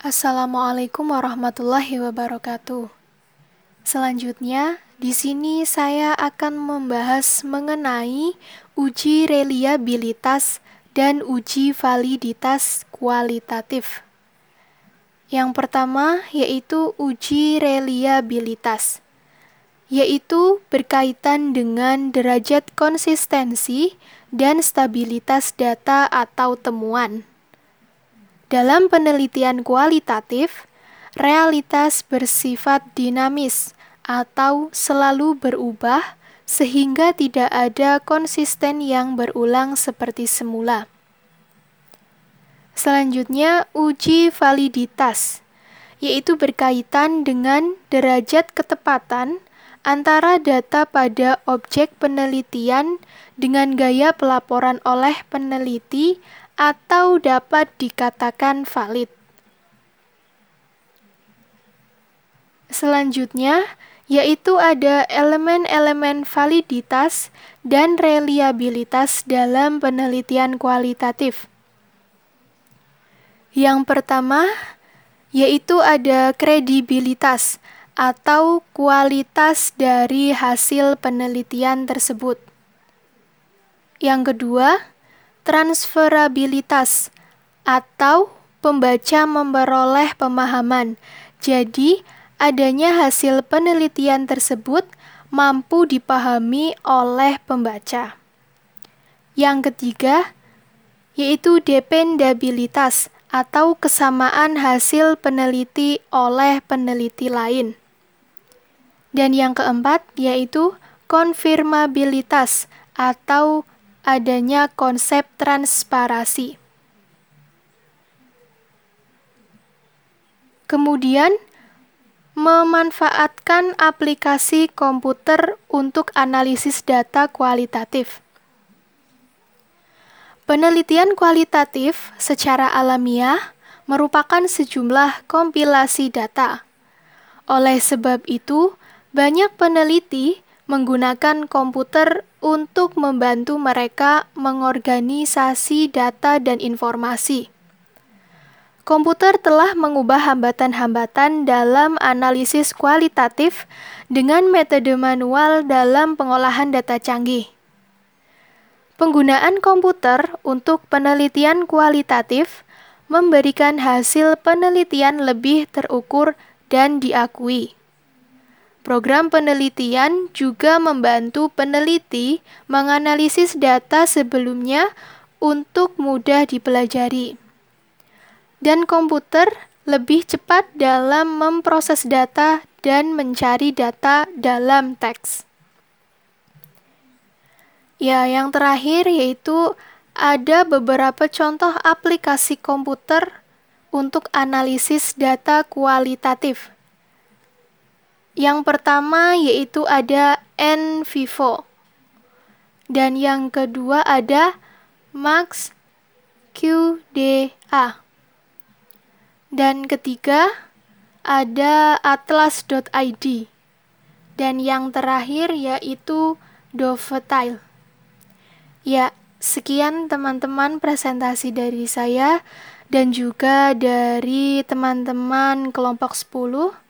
Assalamualaikum warahmatullahi wabarakatuh. Selanjutnya, di sini saya akan membahas mengenai uji reliabilitas dan uji validitas kualitatif. Yang pertama yaitu uji reliabilitas, yaitu berkaitan dengan derajat konsistensi dan stabilitas data atau temuan. Dalam penelitian kualitatif, realitas bersifat dinamis atau selalu berubah sehingga tidak ada konsisten yang berulang seperti semula. Selanjutnya, uji validitas, yaitu berkaitan dengan derajat ketepatan antara data pada objek penelitian dengan gaya pelaporan oleh peneliti atau dapat dikatakan valid. Selanjutnya, yaitu ada elemen-elemen validitas dan reliabilitas dalam penelitian kualitatif. Yang pertama, yaitu ada kredibilitas atau kualitas dari hasil penelitian tersebut. Yang kedua, transferabilitas atau pembaca memperoleh pemahaman. Jadi, adanya hasil penelitian tersebut mampu dipahami oleh pembaca. Yang ketiga, yaitu dependabilitas atau kesamaan hasil peneliti oleh peneliti lain. Dan yang keempat, yaitu konfirmabilitas atau adanya konsep transparasi. Kemudian, memanfaatkan aplikasi komputer untuk analisis data kualitatif. Penelitian kualitatif secara alamiah merupakan sejumlah kompilasi data. Oleh sebab itu, banyak peneliti menggunakan komputer untuk membantu mereka mengorganisasi data dan informasi. Komputer telah mengubah hambatan-hambatan dalam analisis kualitatif dengan metode manual dalam pengolahan data canggih. Penggunaan komputer untuk penelitian kualitatif memberikan hasil penelitian lebih terukur dan diakui. Program penelitian juga membantu peneliti menganalisis data sebelumnya untuk mudah dipelajari. Dan komputer lebih cepat dalam memproses data dan mencari data dalam teks. Ya, yang terakhir yaitu ada beberapa contoh aplikasi komputer untuk analisis data kualitatif. Yang pertama yaitu ada N Vivo. Dan yang kedua ada Max QDA. Dan ketiga ada atlas.id. Dan yang terakhir yaitu Dovetile. Ya, sekian teman-teman presentasi dari saya dan juga dari teman-teman kelompok 10.